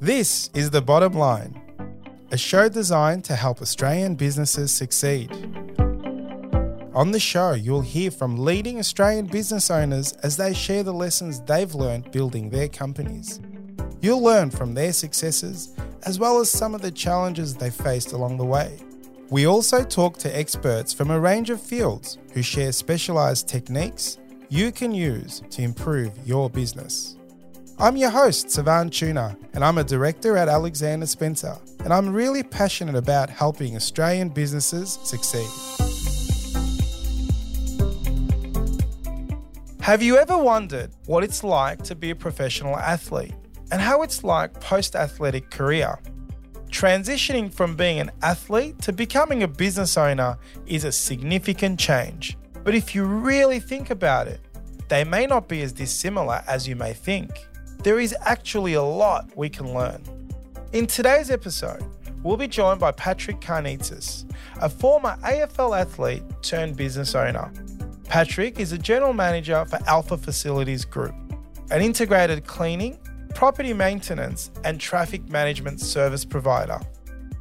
This is The Bottom Line, a show designed to help Australian businesses succeed. On the show, you'll hear from leading Australian business owners as they share the lessons they've learned building their companies. You'll learn from their successes as well as some of the challenges they faced along the way. We also talk to experts from a range of fields who share specialised techniques you can use to improve your business. I'm your host, Savan Tuna, and I'm a director at Alexander Spencer, and I'm really passionate about helping Australian businesses succeed. Have you ever wondered what it's like to be a professional athlete and how it's like post athletic career? Transitioning from being an athlete to becoming a business owner is a significant change. But if you really think about it, they may not be as dissimilar as you may think. There is actually a lot we can learn. In today's episode, we'll be joined by Patrick Karnezis, a former AFL athlete turned business owner. Patrick is a general manager for Alpha Facilities Group, an integrated cleaning, property maintenance, and traffic management service provider.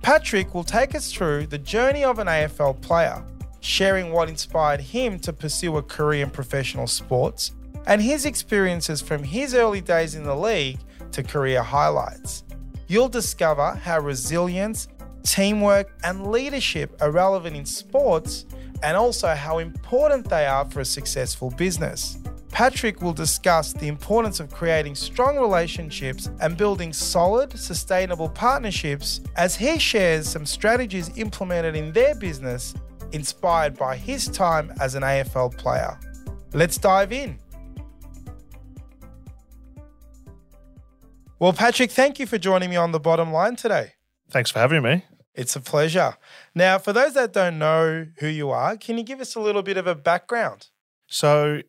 Patrick will take us through the journey of an AFL player, sharing what inspired him to pursue a career in professional sports and his experiences from his early days in the league to career highlights. You'll discover how resilience, teamwork, and leadership are relevant in sports and also how important they are for a successful business. Patrick will discuss the importance of creating strong relationships and building solid, sustainable partnerships as he shares some strategies implemented in their business inspired by his time as an AFL player. Let's dive in. Well, Patrick, thank you for joining me on the bottom line today. Thanks for having me. It's a pleasure. Now, for those that don't know who you are, can you give us a little bit of a background? So,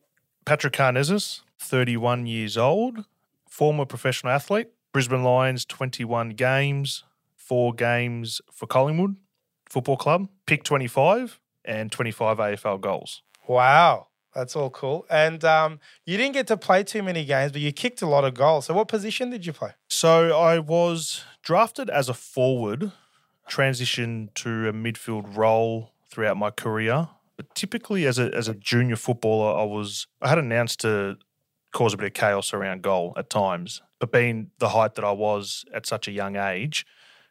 Patrick Karnezis, 31 years old, former professional athlete, Brisbane Lions, 21 games, four games for Collingwood Football Club, pick 25, and 25 AFL goals. Wow, that's all cool. And um, you didn't get to play too many games, but you kicked a lot of goals. So, what position did you play? So, I was drafted as a forward, transitioned to a midfield role throughout my career but typically, as a as a junior footballer, I was I had announced to cause a bit of chaos around goal at times. But being the height that I was at such a young age,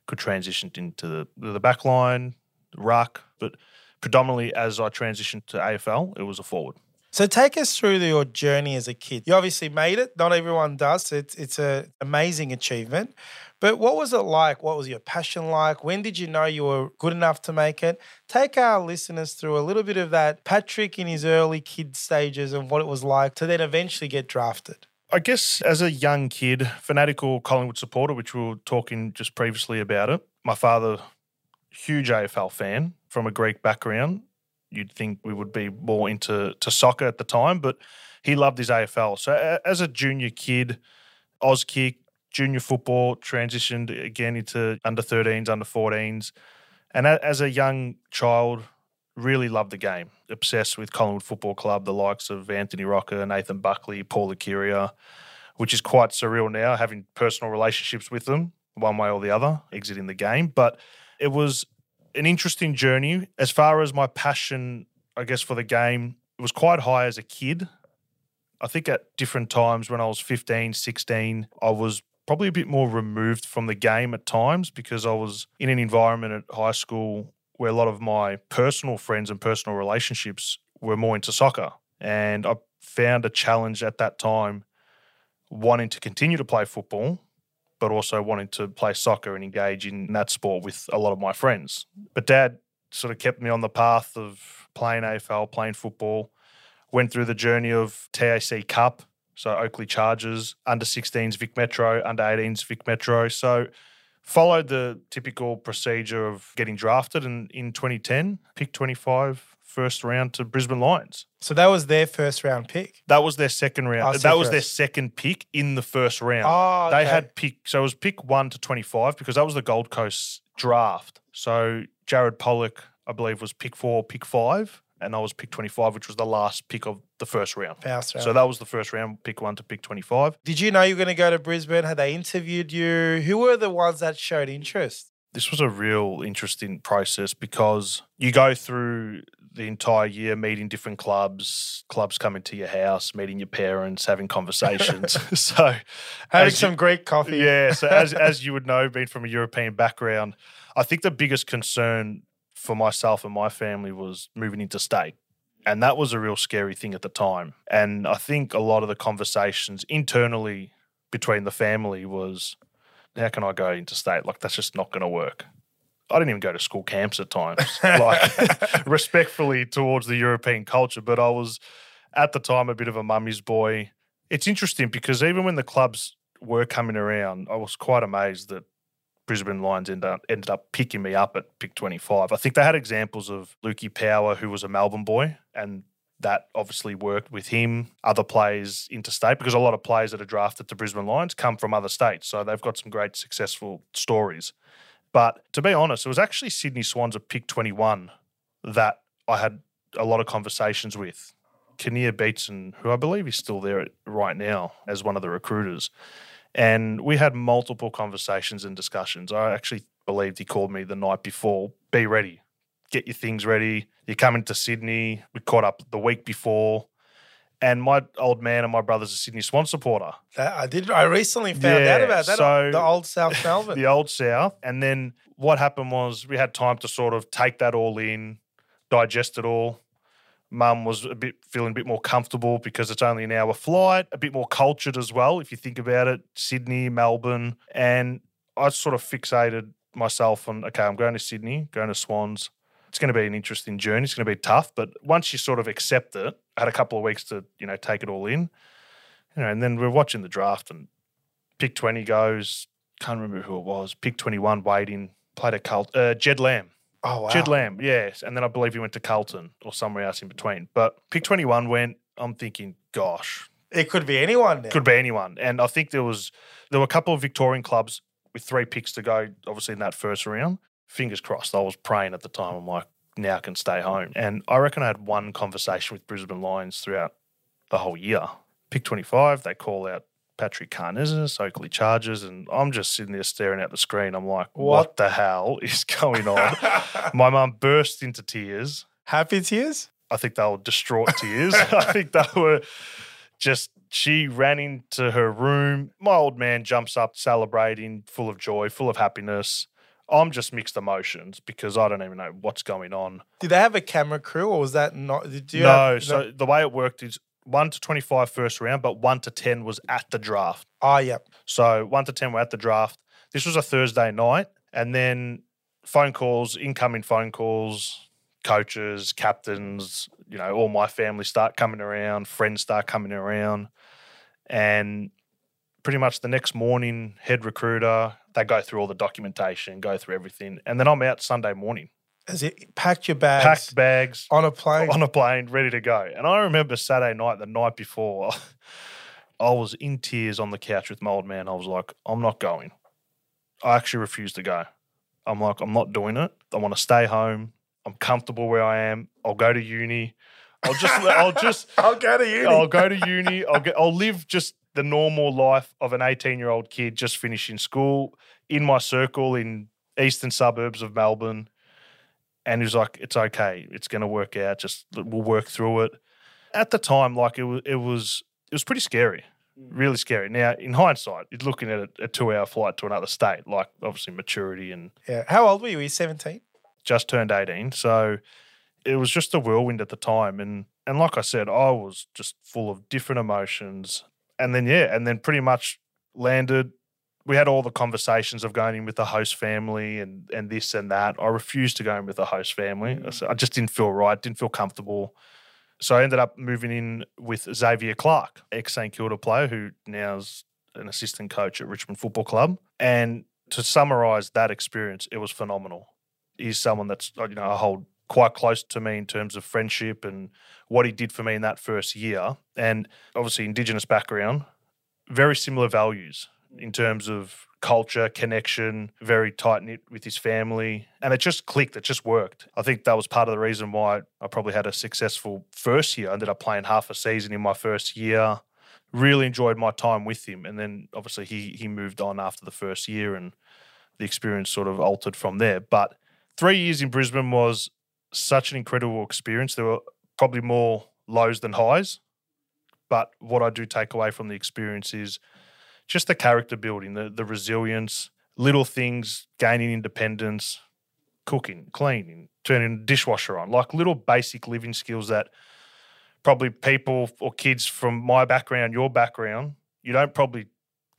could transition into the the back line, the ruck, but predominantly as I transitioned to AFL, it was a forward. So take us through your journey as a kid. You obviously made it. Not everyone does. It's it's an amazing achievement. But what was it like? What was your passion like? When did you know you were good enough to make it? Take our listeners through a little bit of that Patrick in his early kid stages and what it was like to then eventually get drafted. I guess as a young kid, fanatical Collingwood supporter, which we were talking just previously about it. My father, huge AFL fan from a Greek background. You'd think we would be more into to soccer at the time, but he loved his AFL. So as a junior kid, Auskick, junior football, transitioned again into under 13s, under 14s. And as a young child, really loved the game. Obsessed with Collingwood Football Club, the likes of Anthony Rocca, Nathan Buckley, Paul Licuria, which is quite surreal now, having personal relationships with them, one way or the other, exiting the game. But it was an interesting journey. As far as my passion, I guess, for the game, it was quite high as a kid. I think at different times when I was 15, 16, I was probably a bit more removed from the game at times because I was in an environment at high school where a lot of my personal friends and personal relationships were more into soccer. And I found a challenge at that time wanting to continue to play football, but also wanting to play soccer and engage in that sport with a lot of my friends. But dad sort of kept me on the path of playing AFL, playing football, went through the journey of TAC Cup so Oakleigh Chargers, under 16s Vic Metro, under 18s Vic Metro. So followed the typical procedure of getting drafted and in 2010, pick 25, first round to Brisbane Lions. So that was their first round pick. That was their second round. Oh, that was their second pick in the first round. Oh, okay. They had pick so it was pick 1 to 25 because that was the Gold Coast draft. So Jared Polec I believe was pick 4, pick 5 and I was pick 25, which was the last pick of the first round. First round. So that was the first round, pick one to pick 25. Did you know you were going to go to Brisbane? Had they interviewed you? Who were the ones that showed interest? This was a real interesting process because you go through the entire year meeting different clubs, clubs coming to your house, meeting your parents, having conversations. so Having some you- Greek coffee. Yeah, so as as you would know, being from a European background, I think the biggest concern for myself and my family was moving into state. And that was a real scary thing at the time. And I think a lot of the conversations internally between the family was, how can I go into state? Like that's just not going to work. I didn't even go to school camps at times, like respectfully towards the European culture, but I was at the time a bit of a mummy's boy. It's interesting because even when the clubs were coming around, I was quite amazed that Brisbane Lions ended up, ended up picking me up at pick 25. I think they had examples of Lukey Power, who was a Melbourne boy, and that obviously worked with him, other players interstate, because a lot of players that are drafted to Brisbane Lions come from other states. So they've got some great successful stories. But to be honest, it was actually Sydney Swans at pick 21 that I had a lot of conversations with. Kinnear Beatson, who I believe is still there right now as one of the recruiters. And we had multiple conversations and discussions. I actually believed he called me the night before, be ready, get your things ready. You're coming to Sydney. We caught up the week before. And my old man and my brother's a Sydney Swan supporter, That I did. I recently found out about that. so- the old South Melbourne. the old South. And then what happened was we had time to sort of take that all in, digest it all. Mum was a bit feeling a bit more comfortable because it's only an hour flight, a bit more cultured as well, if you think about it. Sydney, Melbourne. And I sort of fixated myself on okay, I'm going to Sydney, going to Swans. It's going to be an interesting journey. It's going to be tough, but once you sort of accept it, I had a couple of weeks to you know take it all in, you know, and then we're watching the draft and pick twenty goes. Can't remember who it was. Pick twenty one, waiting played a cult. Uh, Jed Lamb, oh wow. Jed Lamb, yes, and then I believe he went to Carlton or somewhere else in between. But pick twenty one went. I'm thinking, gosh, It could be anyone now. could be anyone. And I think there was there were a couple of Victorian clubs with three picks to go, obviously in that first round. Fingers crossed. I was praying at the time. I'm like, now I can stay home. And I reckon I had one conversation with Brisbane Lions throughout the whole year. Pick 25, they call out Patrick Karnezis, Oakleigh Chargers, and I'm just sitting there staring at the screen. I'm like, what, What? the hell is going on? My mum burst into tears. Happy tears? I think they were distraught tears. I think they were just, she ran into her room. My old man jumps up, celebrating, full of joy, full of happiness. I'm just mixed emotions because I don't even know what's going on. Did they have a camera crew or was that not? Did you no, have- so the way it worked is 1 to 25 first round, but 1 to 10 was at the draft. Oh, yep. So 1 to 10 were at the draft. This was a Thursday night. And then phone calls, incoming phone calls, coaches, captains, you know, all my family start coming around, friends start coming around. And pretty much the next morning, head recruiter, they go through all the documentation, go through everything. And then I'm out Sunday morning, As it packed your bags packed bags, on a plane? on a plane, ready to go. And I remember Saturday night, the night before, I was in tears on the couch with my old man. I was like, I'm not going. I actually refuse to go. I'm like, I'm not doing it. I want to stay home. I'm comfortable where I am. I'll go to uni. I'll just, I'll just, I'll go to uni. I'll go to uni. I'll get, I'll live just the normal life of an 18 year old kid just finishing school in my circle in eastern suburbs of Melbourne. And he was like, "It's okay. It's going to work out. Just we'll work through it." At the time, like it was, it was, it was pretty scary, mm. really scary. Now, in hindsight, you're looking at a, a two-hour flight to another state, like obviously maturity and yeah. How old were you? Were you 17? just turned 18. So it was just a whirlwind at the time. And and like I said, I was just full of different emotions. And then yeah, and then pretty much landed. We had all the conversations of going in with the host family and and this and that. I refused to go in with the host family. Mm. I just didn't feel right, didn't feel comfortable. So I ended up moving in with Xavier Clark, ex St Kilda player, who now is an assistant coach at Richmond Football Club. And to summarize that experience, it was phenomenal he's someone that's you know I hold quite close to me in terms of friendship and what he did for me in that first year. And obviously, Indigenous background, very similar values in terms of culture, connection, very tight knit with his family. And it just clicked. It just worked. I think that was part of the reason why I probably had a successful first year. I ended up playing half a season in my first year. Really enjoyed my time with him. And then obviously he he moved on after the first year and the experience sort of altered from there. But three years in Brisbane was such an incredible experience. There were probably more lows than highs. But what I do take away from the experience is just the character building, the the resilience, little things, gaining independence, cooking, cleaning, turning the dishwasher on, like little basic living skills that probably people or kids from my background, your background, you don't probably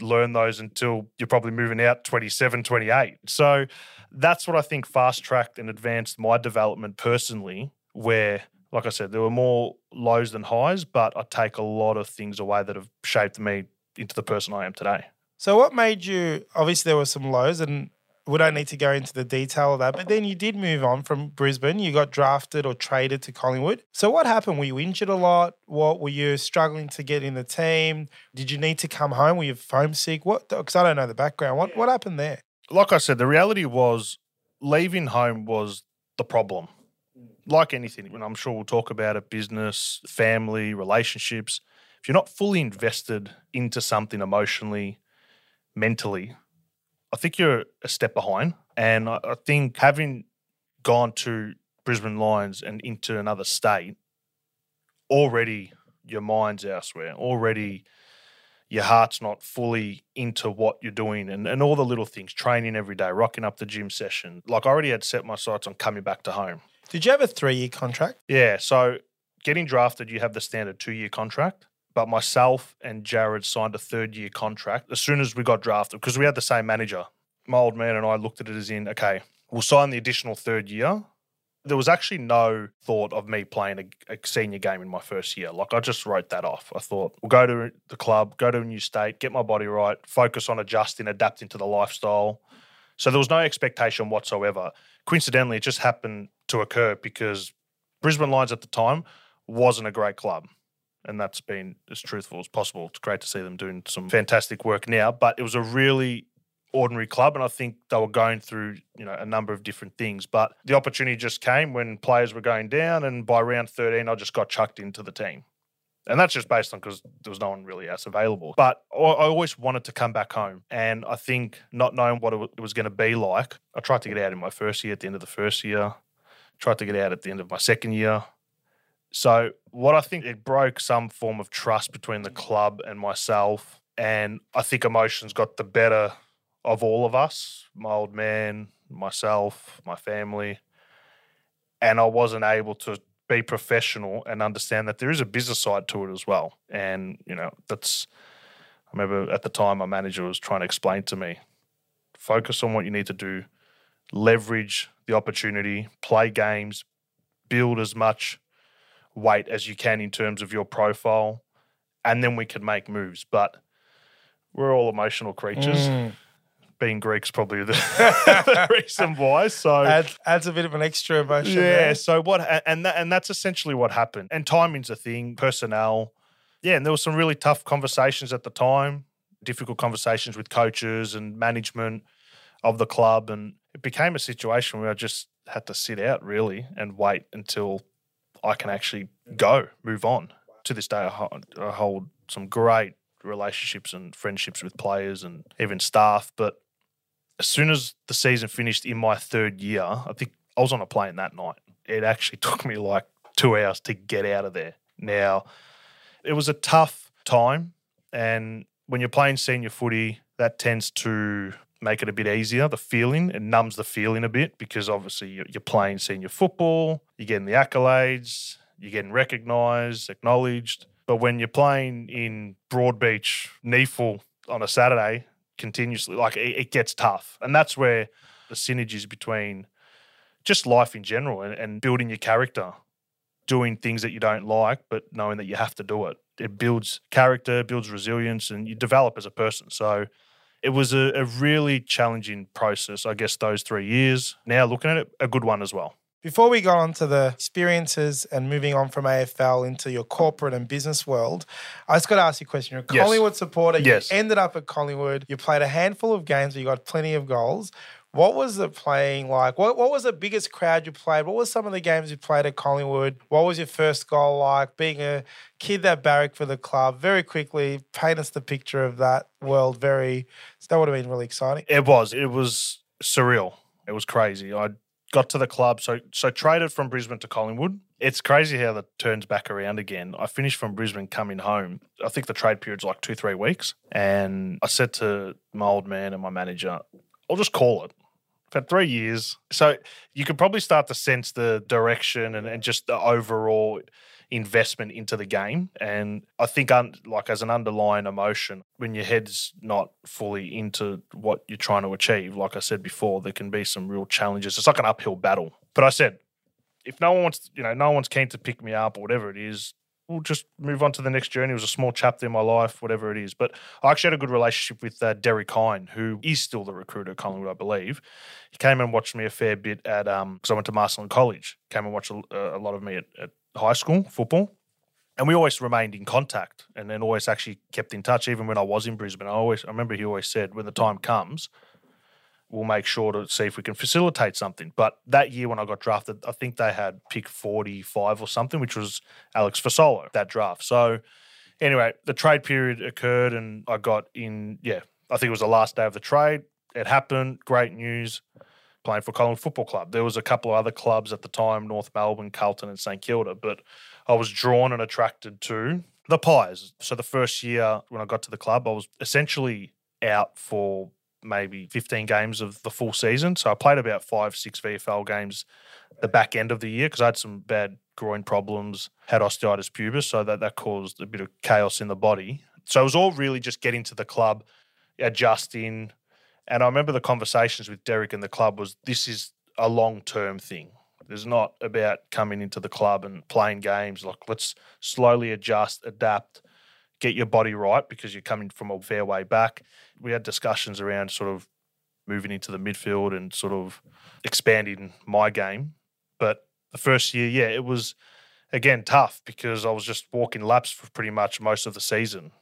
learn those until you're probably moving out 27, 28. So that's what I think fast tracked and advanced my development personally, where like I said, there were more lows than highs, but I take a lot of things away that have shaped me into the person I am today. So, what made you? Obviously, there were some lows, and we don't need to go into the detail of that. But then you did move on from Brisbane. You got drafted or traded to Collingwood. So, what happened? Were you injured a lot? What were you struggling to get in the team? Did you need to come home? Were you homesick? What? Because I don't know the background. What What happened there? Like I said, the reality was leaving home was the problem. Like anything, and I'm sure we'll talk about it business, family, relationships if you're not fully invested into something emotionally, mentally, I think you're a step behind. And I, I think having gone to Brisbane Lions and into another state, already your mind's elsewhere. Already your heart's not fully into what you're doing and, and all the little things, training every day, rocking up the gym session. Like I already had set my sights on coming back to home. Did you have a three year contract? Yeah. So getting drafted, you have the standard two year contract but myself and Jared signed a third year contract as soon as we got drafted because we had the same manager. My old man and I looked at it as in, okay, we'll sign the additional third year. There was actually no thought of me playing a, a, senior game in my first year. Like I just wrote that off. I thought we'll go to the club, go to a new state, get my body right, focus on adjusting, adapting to the lifestyle. So there was no expectation whatsoever. Coincidentally, it just happened to occur because Brisbane Lions at the time wasn't a great club and that's been as truthful as possible. It's great to see them doing some fantastic work now, but it was a really ordinary club and I think they were going through, you know, a number of different things, but the opportunity just came when players were going down and by round 13 I just got chucked into the team. And that's just based on because there was no one really else available. But I always wanted to come back home. And I think not knowing what it was going to be like, I tried to get out in my first year at the end of the first year, tried to get out at the end of my second year. So, what I think it broke some form of trust between the club and myself. And I think emotions got the better of all of us my old man, myself, my family. And I wasn't able to be professional and understand that there is a business side to it as well. And, you know, that's, I remember at the time my manager was trying to explain to me focus on what you need to do, leverage the opportunity, play games, build as much weight as you can in terms of your profile, and then we can make moves. But we're all emotional creatures. Mm. Being Greek's probably the, the, reason why. So adds, adds a bit of an extra emotion. Yeah. There. So what? And that, and that's essentially what happened. And timing's a thing. Personnel. Yeah, and there were some really tough conversations at the time. Difficult conversations with coaches and management of the club, and it became a situation where I just had to sit out really and wait until I can actually go, move on. To this day, I hold some great relationships and friendships with players and even staff. But as soon as the season finished in my third year, I think I was on a plane that night. It actually took me like two hours to get out of there. Now, it was a tough time. And when you're playing senior footy, that tends to make it a bit easier. The feeling, it numbs the feeling a bit because obviously you're playing senior football, you're getting the accolades, you're getting recognised, acknowledged. But when you're playing in Broadbeach, NEAFL on a Saturday continuously, like it, it, gets tough. And that's where the synergies between just life in general and, and building your character, doing things that you don't like, but knowing that you have to do it. It builds character, builds resilience, and you develop as a person. So it was a, a really challenging process, I guess, those three years. Now looking at it, a good one as well. Before we go on to the experiences and moving on from AFL into your corporate and business world, I just got to ask you a question. You're a Yes. Collingwood supporter. Yes. You ended up at Collingwood. You played a handful of games where you got plenty of goals. What was the playing like? What, what was the biggest crowd you played? What was some of the games you played at Collingwood? What was your first goal like? Being a kid that barracked for the club, very quickly, paint us the picture of that world. Very, that would have been really exciting. It was. It was surreal. It was crazy. I got to the club, so so traded from Brisbane to Collingwood. It's crazy how that turns back around again. I finished from Brisbane coming home. I think the trade period's like two, three weeks. And I said to my old man and my manager, I'll just call it. I've three years. So you could probably start to sense the direction and, and just the overall investment into the game. And I think, un, like as an underlying emotion, when your head's not fully into what you're trying to achieve, like I said before, there can be some real challenges. It's like an uphill battle. But I said, if no one wants, you know, no one's keen to pick me up or whatever it is, we'll just move on to the next journey. It was a small chapter in my life, whatever it is. But I actually had a good relationship with uh, Derek Hine, who is still the recruiter at Collingwood, I believe. He came and watched me a fair bit at, um, because I went to Marcellin College, came and watched a, a lot of me at, at high school football. And we always remained in contact and then always actually kept in touch, even when I was in Brisbane. I always, I remember he always said, when the time comes, we'll make sure to see if we can facilitate something. But that year when I got drafted, I think they had pick 45 or something, which was Alex Fasolo, that draft. So anyway, the trade period occurred and I got in, yeah, I think it was the last day of the trade. It happened. Great news. Playing for Collingwood Football Club. There was a couple of other clubs at the time, North Melbourne, Carlton, and St Kilda, but I was drawn and attracted to the Pies. So the first year when I got to the club, I was essentially out for maybe 15 games of the full season. So I played about five, six VFL games the back end of the year because I had some bad groin problems, had osteitis pubis, so that, that caused a bit of chaos in the body. So it was all really just getting to the club, adjusting. And I remember the conversations with Derek and the club was this is a long term thing. There's not about coming into the club and playing games. Like let's slowly adjust, adapt, get your body right because you're coming from a fair way back. We had discussions around sort of moving into the midfield and sort of expanding my game. But the first year, yeah, it was again tough because I was just walking laps for pretty much most of the season,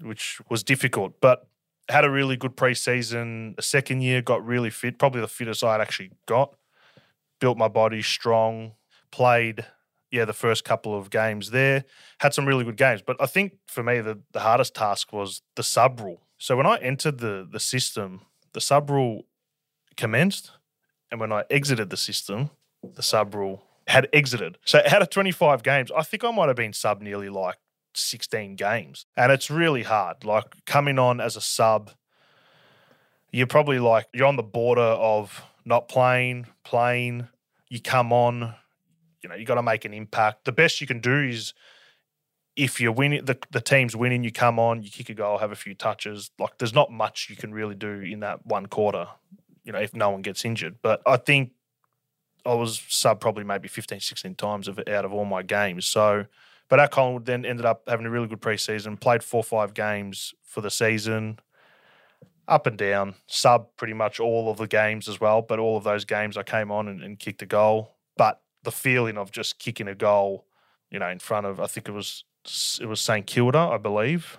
which was difficult. But had a really good preseason. The second year got really fit, probably the fittest I had actually got. Built my body strong, played yeah, the first couple of games there. Had some really good games. But I think for me, the, the hardest task was the sub rule. So when I entered the, the system, the sub rule commenced. And when I exited the system, the sub rule had exited. So out of 25 games, I think I might have been sub nearly like 16 games. And it's really hard. Like coming on as a sub, you're probably like, you're on the border of not playing, playing. You come on, you know, you got to make an impact. The best you can do is if you're winning, the, the team's winning, you come on, you kick a goal, have a few touches. Like there's not much you can really do in that one quarter, you know, if no one gets injured. But I think I was sub probably maybe 15, 16 times of out of all my games. So, but our Collingwood then ended up having a really good preseason, played four or five games for the season, up and down, sub pretty much all of the games as well. But all of those games I came on and, and kicked a goal. But the feeling of just kicking a goal, you know, in front of I think it was it was St Kilda, I believe.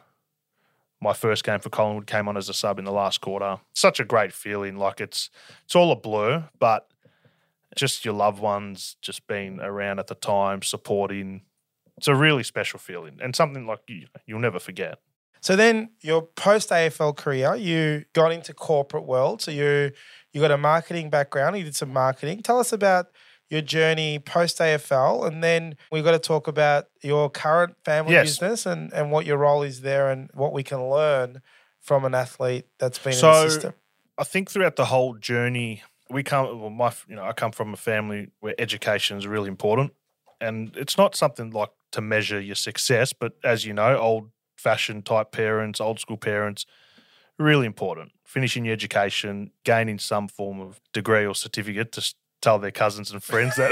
My first game for Collingwood came on as a sub in the last quarter. Such a great feeling. Like it's it's all a blur, but just your loved ones just being around at the time, supporting. It's a really special feeling and something like you, you'll never forget. So then your post AFL career, you got into corporate world. So you you got a marketing background. You did some marketing. Tell us about your journey post AFL, and then we've got to talk about your current family Yes. business and and what your role is there, and what we can learn from an athlete that's been in the system. I think throughout the whole journey, we come. Well, my you know, I come from a family where education is really important, and it's not something like to measure your success, but as you know, old fashioned type parents, old school parents, really important. Finishing your education, gaining some form of degree or certificate to tell their cousins and friends that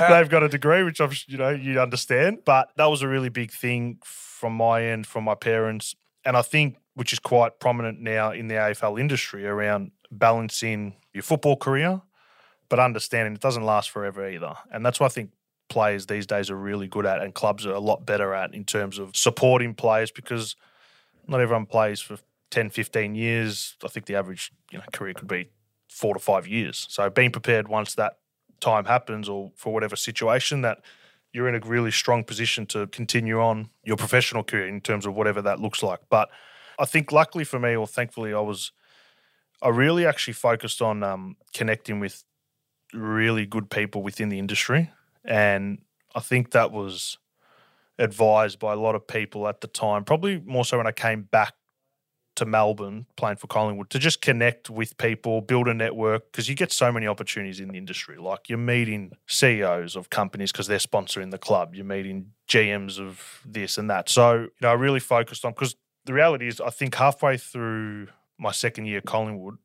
they've got a degree, which I'm, you know, you understand. But that was a really big thing from my end, from my parents, and I think which is quite prominent now in the AFL industry around balancing your football career, but understanding it doesn't last forever either. And that's what I think players these days are really good at and clubs are a lot better at in terms of supporting players because not everyone plays for 10, 15 years. I think the average you know career could be four to five years. So being prepared once that time happens or for whatever situation that you're in a really strong position to continue on your professional career in terms of whatever that looks like. But I think luckily for me or thankfully I was I really actually focused on um, connecting with really good people within the industry. And I think that was advised by a lot of people at the time, probably more so when I came back to Melbourne playing for Collingwood to just connect with people, build a network because you get so many opportunities in the industry. Like you're meeting CEOs of companies because they're sponsoring the club, you're meeting GMs of this and that. So, you know, I really focused on because the reality is, I think halfway through my second year at Collingwood,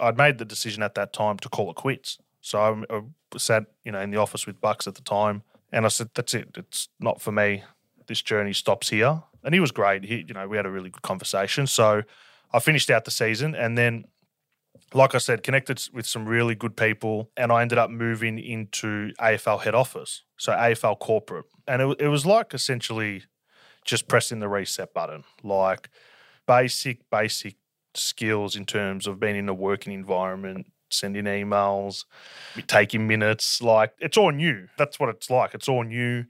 I'd made the decision at that time to call it quits. So I, I sat, you know, in the office with Bucks at the time, and I said, "That's it. It's not for me. This journey stops here." And he was great. He, you know, we had a really good conversation. So I finished out the season, and then, like I said, connected with some really good people, and I ended up moving into AFL head office, so AFL corporate, and it, it was like essentially just pressing the reset button, like basic, basic skills in terms of being in a working environment, sending emails, taking minutes. Like it's all new. That's what it's like. It's all new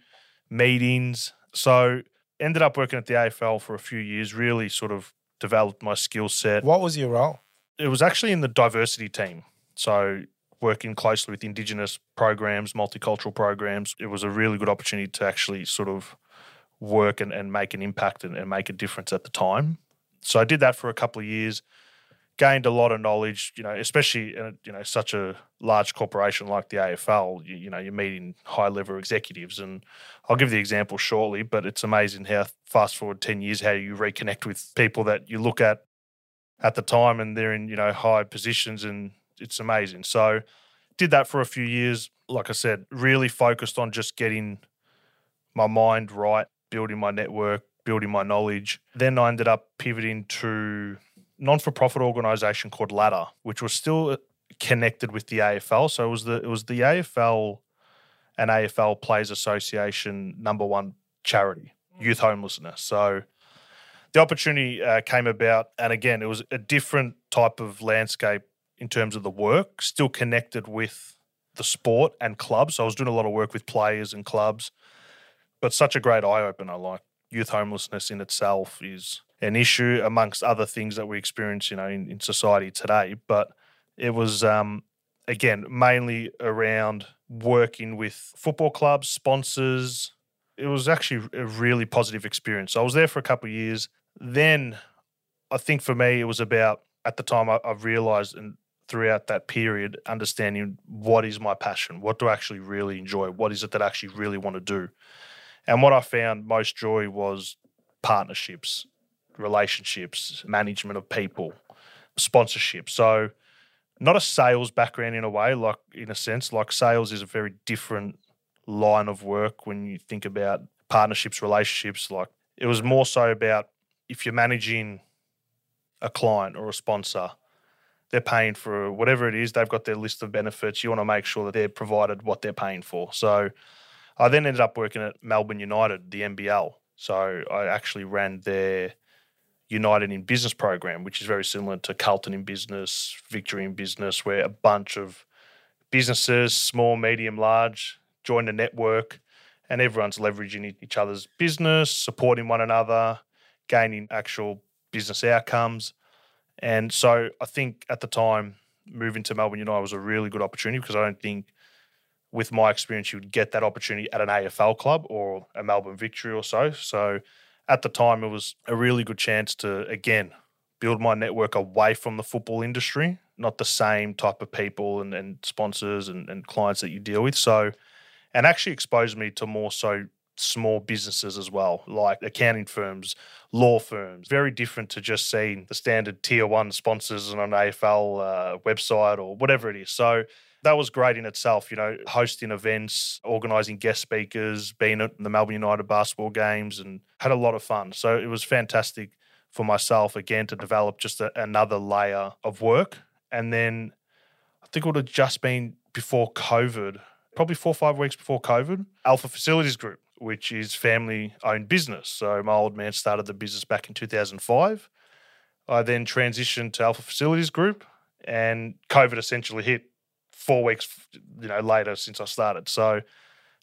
meetings. So ended up working at the AFL for a few years, really sort of developed my skill set. What was your role? It was actually in the diversity team. So working closely with Indigenous programs, multicultural programs. It was a really good opportunity to actually sort of work and, and make an impact and, and make a difference at the time. So I did that for a couple of years gained a lot of knowledge, you know, especially in a, you know such a large corporation like the AFL. You, you, know, you're meeting high level executives, and I'll give the example shortly. But it's amazing how fast forward ten years, how you reconnect with people that you look at at the time, and they're in you know high positions, and it's amazing. So, did that for a few years. Like I said, really focused on just getting my mind right, building my network, building my knowledge. Then I ended up pivoting to non for profit organization called Ladder, which was still uh, connected with the AFL. So it was the it was the AFL and AFL Players Association number one charity, youth homelessness. So the opportunity uh, came about, and again, it was a different type of landscape in terms of the work, still connected with the sport and clubs. So I was doing a lot of work with players and clubs, but such a great eye opener. Like youth homelessness in itself is an issue amongst other things that we experience, you know, in, in society today. But it was um, again mainly around working with football clubs, sponsors. It was actually a really positive experience. I was there for a couple of years. Then I think for me it was about at the time I, I've realized and throughout that period understanding what is my passion, what do I actually really enjoy, what is it that I actually really want to do. And what I found most joy was partnerships relationships, management of people, sponsorship. So, not a sales background in a way, like in a sense, like sales is a very different line of work when you think about partnerships, relationships. Like it was more so about if you're managing a client or a sponsor, they're paying for whatever it is, they've got their list of benefits. You want to make sure that they're provided what they're paying for. So, I then ended up working at Melbourne United, the NBL. So I actually ran their United in Business program, which is very similar to Carlton in Business, Victory in Business, where a bunch of businesses, small, medium, large, join a network and everyone's leveraging each other's business, supporting one another, gaining actual business outcomes. And so I think at the time, moving to Melbourne United was a really good opportunity because I don't think with my experience you would get that opportunity at an AFL club or a Melbourne Victory or so. So at the time, it was a really good chance to, again, build my network away from the football industry, not the same type of people and, and sponsors and, and clients that you deal with. So, and actually exposed me to more so small businesses as well, like accounting firms, law firms. Very different to just seeing the standard tier one sponsors on an AFL uh, website or whatever it is. So that was great in itself, you know, hosting events, organizing guest speakers, being at the Melbourne United basketball games, and had a lot of fun. So it was fantastic for myself, again, to develop just a, another layer of work. And then I think it would have just been before COVID, probably four or five weeks before COVID, Alpha Facilities Group, which is family owned business. So my old man started the business back in 2005. I then transitioned to Alpha Facilities Group, and COVID essentially hit four weeks, you know, later since I started. So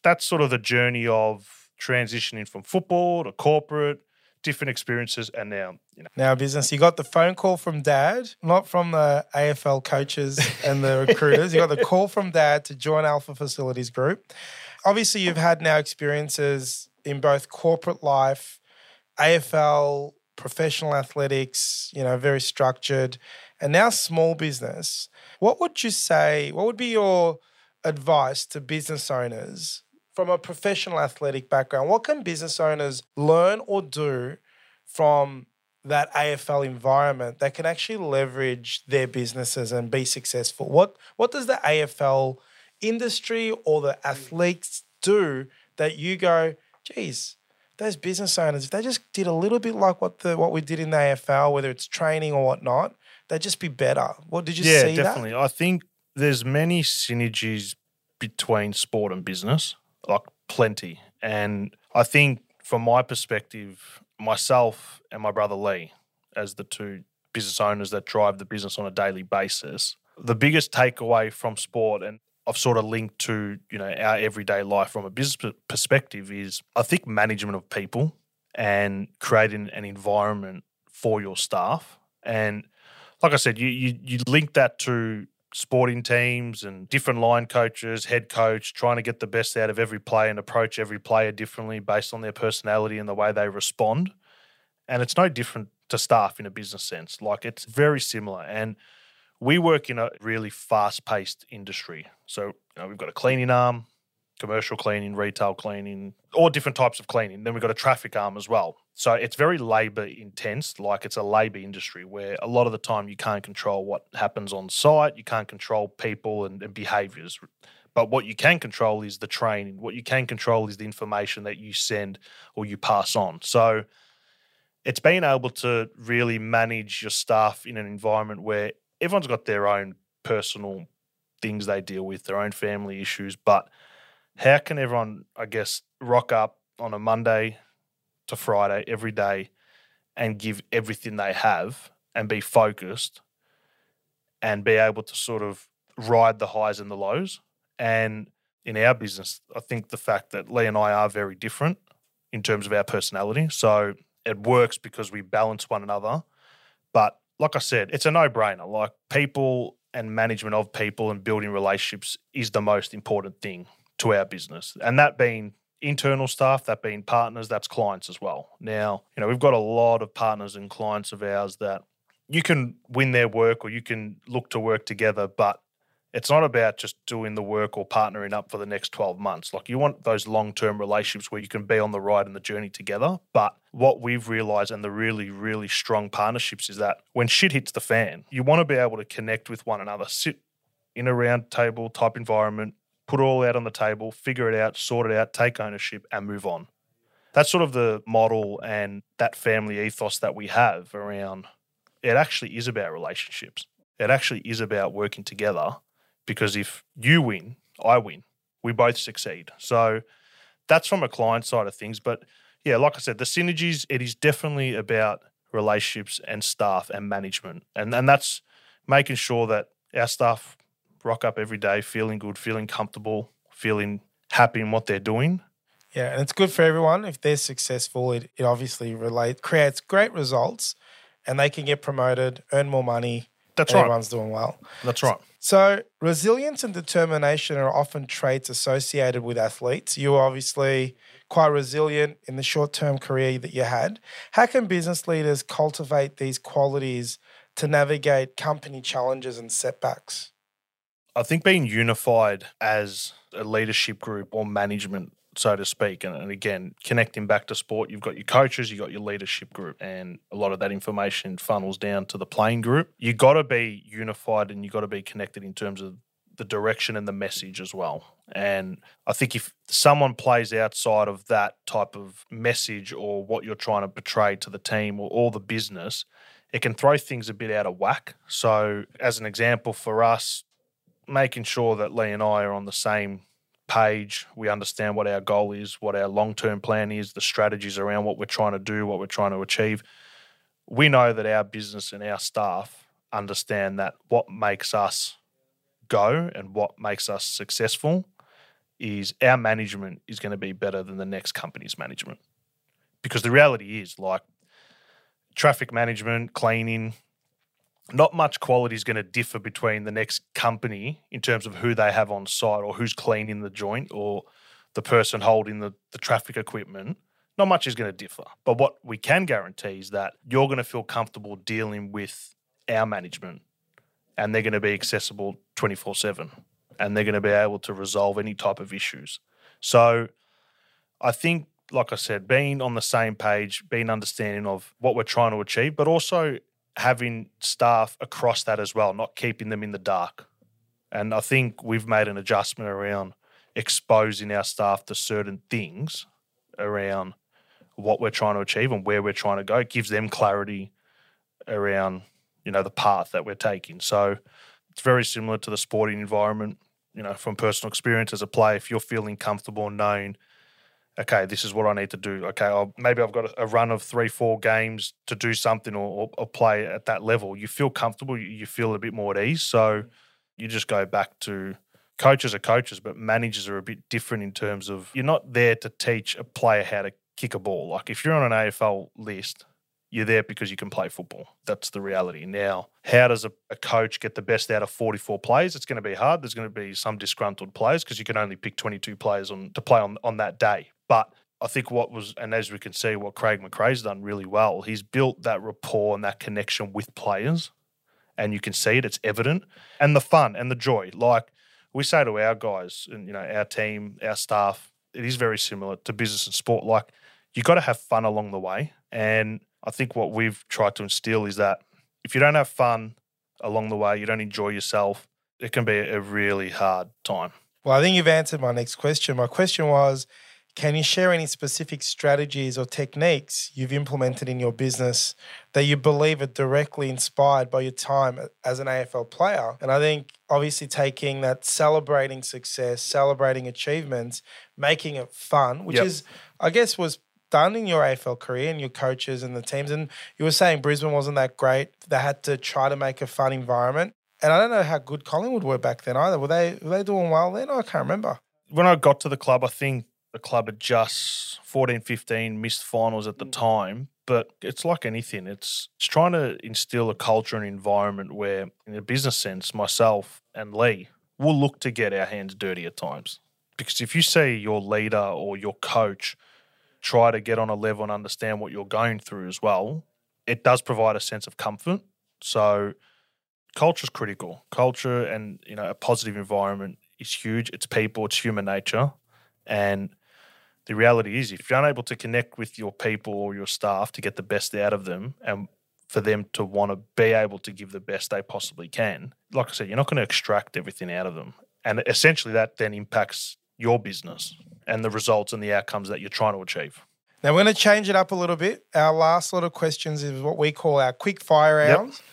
that's sort of the journey of transitioning from football to corporate, different experiences, and now, you know. Now, business, you got the phone call from dad, not from the AFL coaches and the recruiters. You got the call from dad to join Alpha Facilities Group. Obviously, you've had now experiences in both corporate life, AFL, professional athletics, you know, very structured, and now small business. What would you say? What would be your advice to business owners from a professional athletic background? What can business owners learn or do from that AFL environment that can actually leverage their businesses and be successful? What what does the AFL industry or the athletes do that you go, geez, those business owners, if they just did a little bit like what the what we did in the AFL, whether it's training or whatnot, they'd just be better. What did you yeah, see? definitely. That? I think there's many synergies between sport and business, like plenty. And I think from my perspective, myself and my brother Lee, as the two business owners that drive the business on a daily basis, the biggest takeaway from sport, and I've sort of linked to you know our everyday life from a business perspective, is I think management of people and creating an environment for your staff. And like I said, you you, you link that to sporting teams and different line coaches, head coach, trying to get the best out of every player and approach every player differently based on their personality and the way they respond. And it's no different to staff in a business sense. Like it's very similar. And we work in a really fast paced industry. So, you know, we've got a cleaning arm, commercial cleaning, retail cleaning, all different types of cleaning. Then we've got a traffic arm as well. So it's very labor intense, like it's a labor industry where a lot of the time you can't control what happens on site, you can't control people and, and behaviors. But what you can control is the training. What you can control is the information that you send or you pass on. So it's being able to really manage your staff in an environment where everyone's got their own personal things they deal with, their own family issues. But how can everyone, I guess, rock up on a Monday to Friday every day and give everything they have and be focused and be able to sort of ride the highs and the lows? And in our business, I think the fact that Lee and I are very different in terms of our personality. So it works because we balance one another. But like I said, it's a no brainer. Like people and management of people and building relationships is the most important thing to our business. And that being internal staff, that being partners, that's clients as well. Now, you know, we've got a lot of partners and clients of ours that you can win their work or you can look to work together, but it's not about just doing the work or partnering up for the next 12 months. Like you want those long term relationships where you can be on the ride and the journey together. But what we've realized and the really, really strong partnerships is that when shit hits the fan, you want to be able to connect with one another, sit in a round table type environment, put it all out on the table, figure it out, sort it out, take ownership, and move on. That's sort of the model and that family ethos that we have around it actually is about relationships. It actually is about working together because if you win, I win. We both succeed. So that's from a client side of things. But yeah, like I said, the synergies, it is definitely about relationships and staff and management. And and that's making sure that our staff rock up every day feeling good, feeling comfortable, feeling happy in what they're doing. Yeah, and it's good for everyone. If they're successful, it, it obviously relate creates great results and they can get promoted, earn more money. That's right. Everyone's doing well. That's right. So, resilience and determination are often traits associated with athletes. You were obviously quite resilient in the short term career that you had. How can business leaders cultivate these qualities to navigate company challenges and setbacks? I think being unified as a leadership group or management, so to speak, and, and, again, connecting back to sport, you've got your coaches, you've got your leadership group, and a lot of that information funnels down to the playing group. You got to be unified and you got to be connected in terms of the direction and the message as well. And I think if someone plays outside of that type of message or what you're trying to portray to the team or, or the business, it can throw things a bit out of whack. So, as an example for us, making sure that Lee and I are on the same page. We understand what our goal is, what our long term plan is, the strategies around what we're trying to do, what we're trying to achieve. We know that our business and our staff understand that what makes us go and what makes us successful is our management is going to be better than the next company's management. Because the reality is, like traffic management, cleaning, not much quality is going to differ between the next company in terms of who they have on site or who's cleaning the joint or the person holding the, the traffic equipment. Not much is going to differ. But what we can guarantee is that you're going to feel comfortable dealing with our management and they're going to be accessible 24 7 and they're going to be able to resolve any type of issues. So I think, like I said, being on the same page, being understanding of what we're trying to achieve, but also having staff across that as well, not keeping them in the dark. And I think we've made an adjustment around exposing our staff to certain things around what we're trying to achieve and where we're trying to go. It gives them clarity around, you know, the path that we're taking. So it's very similar to the sporting environment, you know, from personal experience as a player. If you're feeling comfortable and knowing – okay, this is what I need to do. Okay, I'll, maybe I've got a, run of three, four games to do something or, or, play at that level. You feel comfortable, you, you, feel a bit more at ease. So you just go back to coaches are coaches, but managers are a bit different in terms of you're not there to teach a player how to kick a ball. Like if you're on an AFL list, you're there because you can play football. That's the reality. Now, how does a, a, coach get the best out of 44 players? It's going to be hard. There's going to be some disgruntled players because you can only pick 22 players on to play on, on that day. But I think what was, and as we can see, what Craig McRae's done really well, he's built that rapport and that connection with players. And you can see it, it's evident. And the fun and the joy. Like we say to our guys and, you know, our team, our staff, it is very similar to business and sport. Like you got to have fun along the way. And I think what we've tried to instill is that if you don't have fun along the way, you don't enjoy yourself, it can be a really hard time. Well, I think you've answered my next question. My question was can you share any specific strategies or techniques you've implemented in your business that you believe are directly inspired by your time as an AFL player? And I think obviously taking that celebrating success, celebrating achievements, making it fun, which yep. is, I guess, was done in your AFL career and your coaches and the teams. And you were saying Brisbane wasn't that great. They had to try to make a fun environment. And I don't know how good Collingwood were back then either. Were they were they doing well then? I can't remember. When I got to the club, I think the club had just 14, 15 missed finals at the mm. time. But it's like anything. It's, it's trying to instill a culture and environment where, in a business sense, myself and Lee will look to get our hands dirty at times. Because if you see your leader or your coach try to get on a level and understand what you're going through as well, it does provide a sense of comfort. So culture is critical. Culture and you know a positive environment is huge. It's people. It's human nature, and the reality is, if you're unable to connect with your people or your staff to get the best out of them and for them to want to be able to give the best they possibly can, like I said, you're not going to extract everything out of them. And essentially, that then impacts your business and the results and the outcomes that you're trying to achieve. Now, we're going to change it up a little bit. Our last lot of questions is what we call our quick fire rounds. Yep.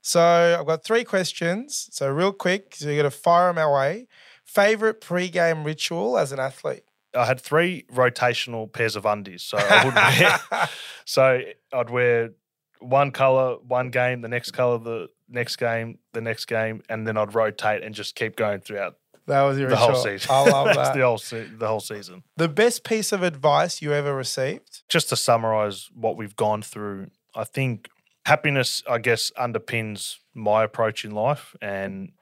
So I've got three questions. So, real quick, so you're going to fire them our way. Favorite pre-game ritual as an athlete? I had three rotational pairs of undies, so I would wear. so I'd wear one color, one game, the next color, the next game, the next game, and then I'd rotate and just keep going throughout. That was your the whole season. I love that. the whole se- the whole season. The best piece of advice you ever received? Just to summarize what we've gone through, I think happiness, I guess, underpins my approach in life and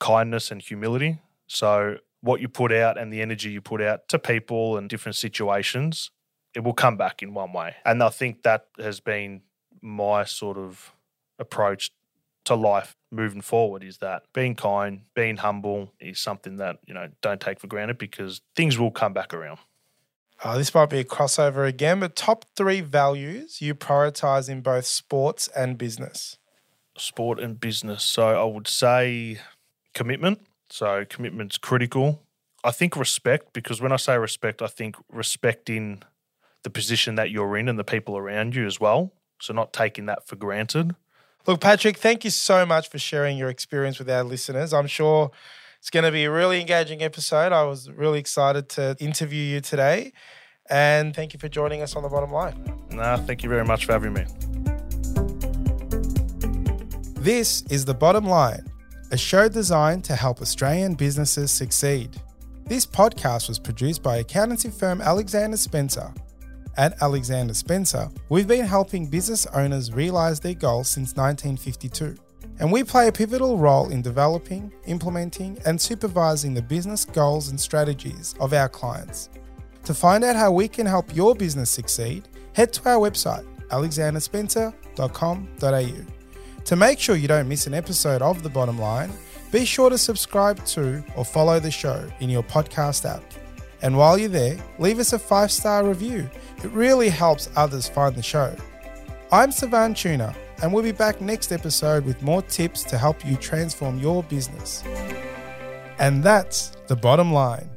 kindness and humility. So what you put out and the energy you put out to people and different situations, it will come back in one way. And I think that has been my sort of approach to life moving forward is that being kind, being humble is something that, you know, don't take for granted because things will come back around. Uh, this might be a crossover again, but top three values you prioritize in both sports and business. Sport and business. So I would say commitment. So commitment's critical. I think respect, because when I say respect, I think respecting the position that you're in and the people around you as well. So not taking that for granted. Look, Patrick, thank you so much for sharing your experience with our listeners. I'm sure It's going to be a really engaging episode. I was really excited to interview you today. And thank you for joining us on the bottom line. Nah, thank you very much for having me. This is The Bottom Line, a show designed to help Australian businesses succeed. This podcast was produced by accountancy firm Alexander Spencer. At Alexander Spencer, we've been helping business owners realize their goals since 1952 and we play a pivotal role in developing, implementing, and supervising the business goals and strategies of our clients. To find out how we can help your business succeed, head to our website, alexanderspencer.com.au. To make sure you don't miss an episode of The Bottom Line, be sure to subscribe to or follow the show in your podcast app. And while you're there, leave us a five star review. It really helps others find the show. I'm Savan Tuna and we'll be back next episode with more tips to help you transform your business. And that's the bottom line.